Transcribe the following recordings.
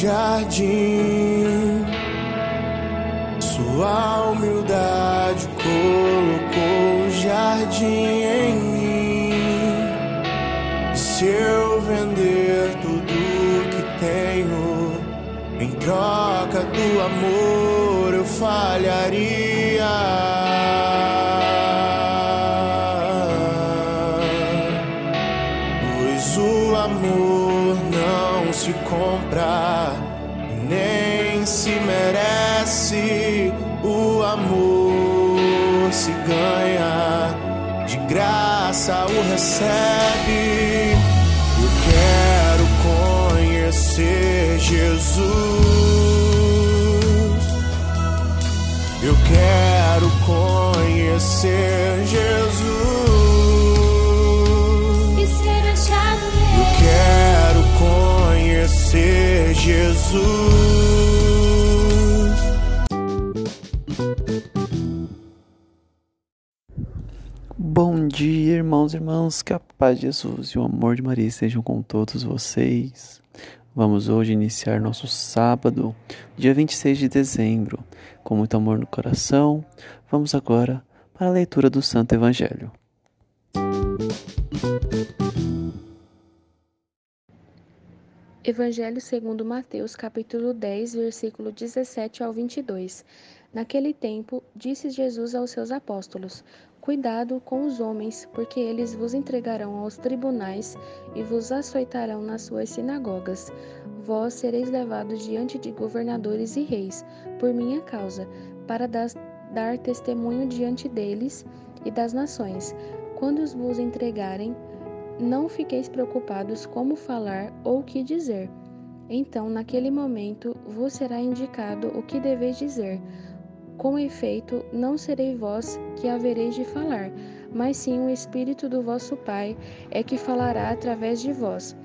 jardim. Sua humildade colocou o jardim em mim. Se eu vender tudo que tenho em troca do amor, eu falharia. se O amor se ganha, de graça o recebe. Eu quero conhecer Jesus. Eu quero conhecer Jesus. ser Jesus. Dia, irmãos e irmãs, que a paz de Jesus e o amor de Maria estejam com todos vocês. Vamos hoje iniciar nosso sábado, dia 26 de dezembro, com muito amor no coração. Vamos agora para a leitura do Santo Evangelho. Evangelho segundo Mateus, capítulo 10, versículo 17 ao 22. Naquele tempo, disse Jesus aos seus apóstolos: Cuidado com os homens, porque eles vos entregarão aos tribunais e vos açoitarão nas suas sinagogas. Vós sereis levados diante de governadores e reis, por minha causa, para dar testemunho diante deles e das nações. Quando os vos entregarem, não fiqueis preocupados como falar ou o que dizer. Então, naquele momento, vos será indicado o que deveis dizer. Com efeito, não serei vós que havereis de falar, mas sim o Espírito do vosso Pai é que falará através de vós.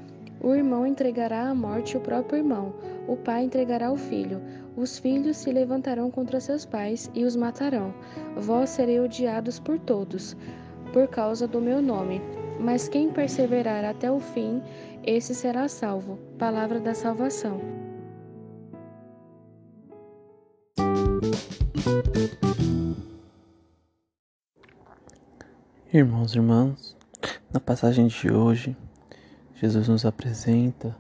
O irmão entregará à morte o próprio irmão, o pai entregará o filho, os filhos se levantarão contra seus pais e os matarão. Vós serei odiados por todos, por causa do meu nome mas quem perseverar até o fim, esse será salvo. Palavra da salvação. Irmãos e irmãs, na passagem de hoje, Jesus nos apresenta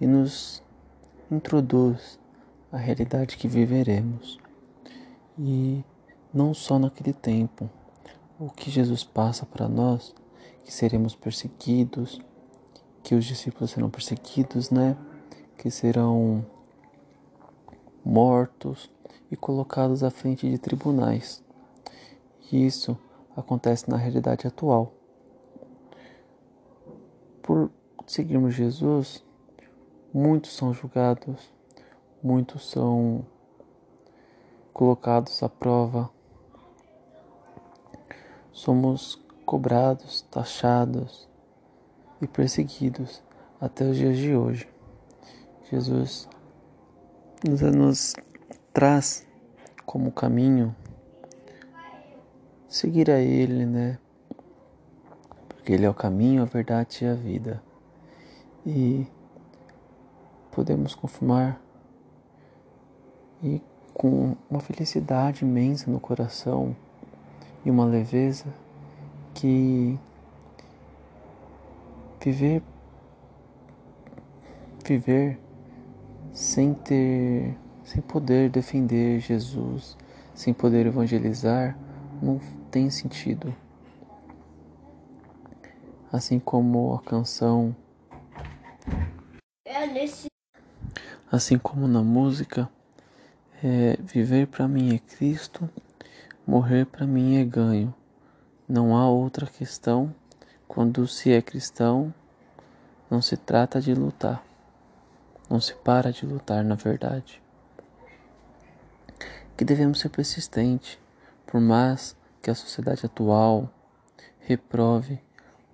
e nos introduz a realidade que viveremos. E não só naquele tempo, o que Jesus passa para nós que seremos perseguidos, que os discípulos serão perseguidos, né? Que serão mortos e colocados à frente de tribunais. E isso acontece na realidade atual. Por seguirmos Jesus, muitos são julgados, muitos são colocados à prova. Somos cobrados, taxados e perseguidos até os dias de hoje. Jesus nos, traz como caminho seguir a Ele, né? Porque Ele é o caminho, a verdade e a vida. E podemos confirmar e com uma felicidade imensa no coração e uma leveza que viver viver sem ter sem poder defender Jesus, sem poder evangelizar, não tem sentido. Assim como a canção Assim como na música, é, viver para mim é Cristo, morrer para mim é ganho. Não há outra questão quando se é cristão, não se trata de lutar. Não se para de lutar, na verdade. Que devemos ser persistentes, por mais que a sociedade atual reprove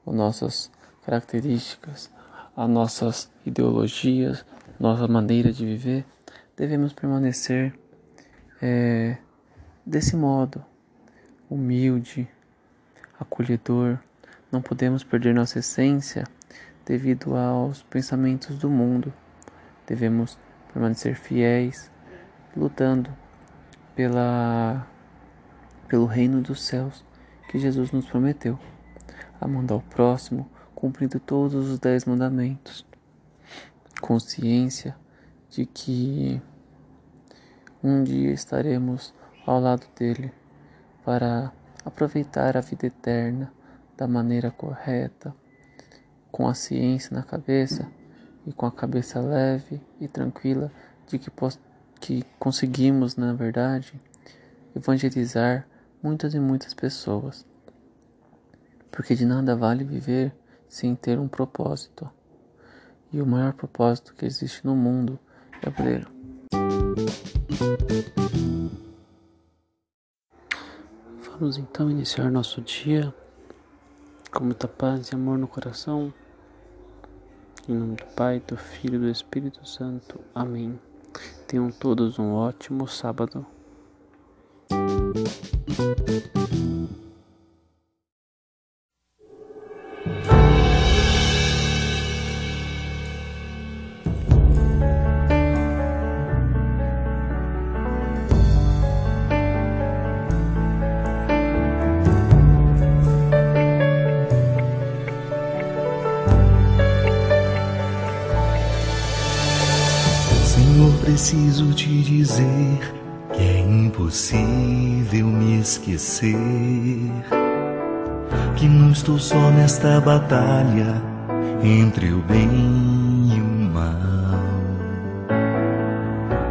as nossas características, as nossas ideologias, nossa maneira de viver, devemos permanecer é, desse modo, humilde, acolhedor, não podemos perder nossa essência devido aos pensamentos do mundo, devemos permanecer fiéis, lutando pela, pelo reino dos céus que Jesus nos prometeu, amando ao próximo, cumprindo todos os dez mandamentos. Consciência de que um dia estaremos ao lado dele para aproveitar a vida eterna da maneira correta, com a ciência na cabeça e com a cabeça leve e tranquila de que, que conseguimos, na verdade, evangelizar muitas e muitas pessoas. Porque de nada vale viver sem ter um propósito. E o maior propósito que existe no mundo é poder. Vamos então iniciar nosso dia com muita paz e amor no coração. Em nome do Pai, do Filho e do Espírito Santo. Amém. Tenham todos um ótimo sábado. Preciso te dizer que é impossível me esquecer. Que não estou só nesta batalha entre o bem e o mal.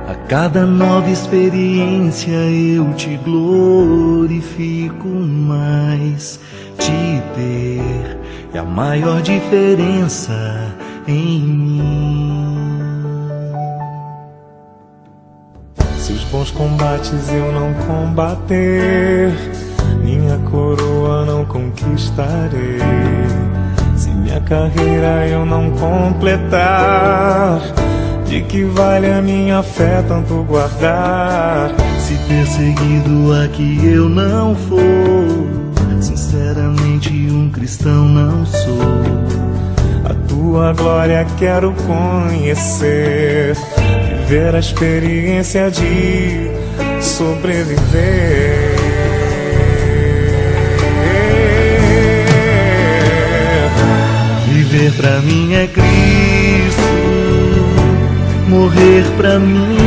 A cada nova experiência eu te glorifico mais. Te ter é a maior diferença em mim. Bons combates eu não combater, minha coroa não conquistarei. Se minha carreira eu não completar, de que vale a minha fé tanto guardar? Se perseguido aqui eu não for, sinceramente um cristão não sou. A tua glória quero conhecer viver a experiência de sobreviver. Viver pra mim é Cristo, morrer pra mim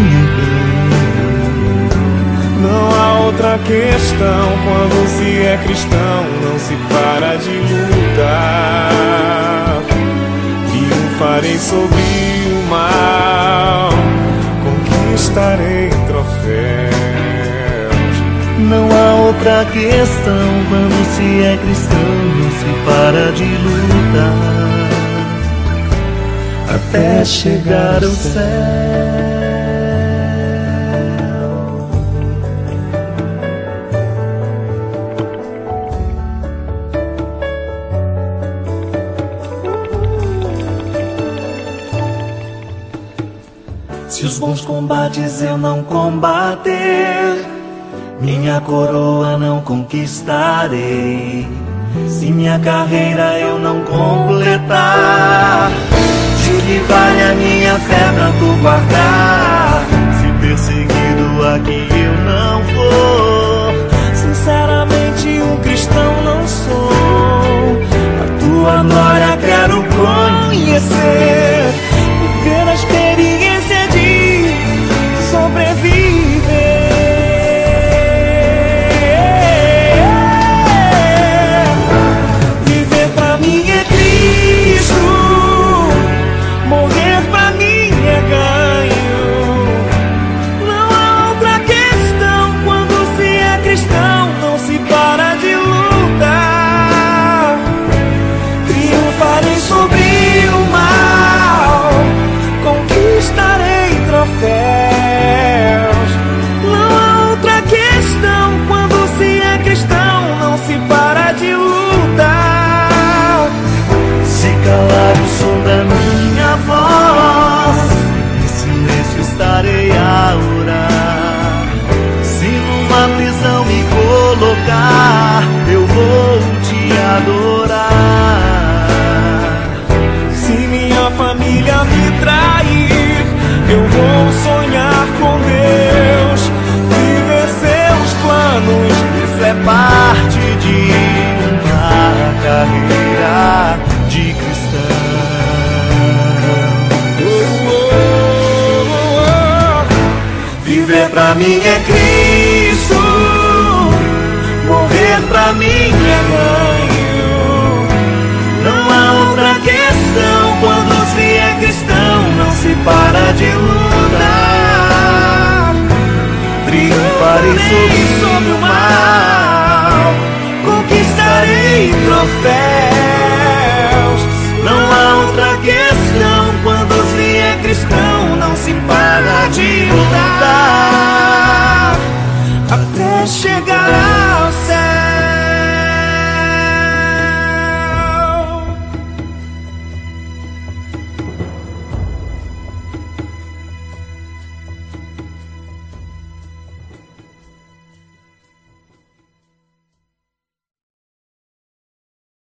é. Não há outra questão quando se é cristão, não se para de lutar. Triunfarei sobre o mal conquistarei troféus. Não há outra questão quando se é cristão, não se para de lutar até chegar ao céu. Bons combates eu não combater, minha coroa não conquistarei. Se minha carreira eu não completar, de que vale a minha fé pra tu guardar? Se perseguido aqui eu não for, sinceramente um cristão não sou. A tua glória quero conhecer, pra mim é Cristo, morrer pra mim é ganho. Não há outra questão quando se é cristão, não se para de lutar. Triunfarei sobre, sobre o mal, conquistarei troféus.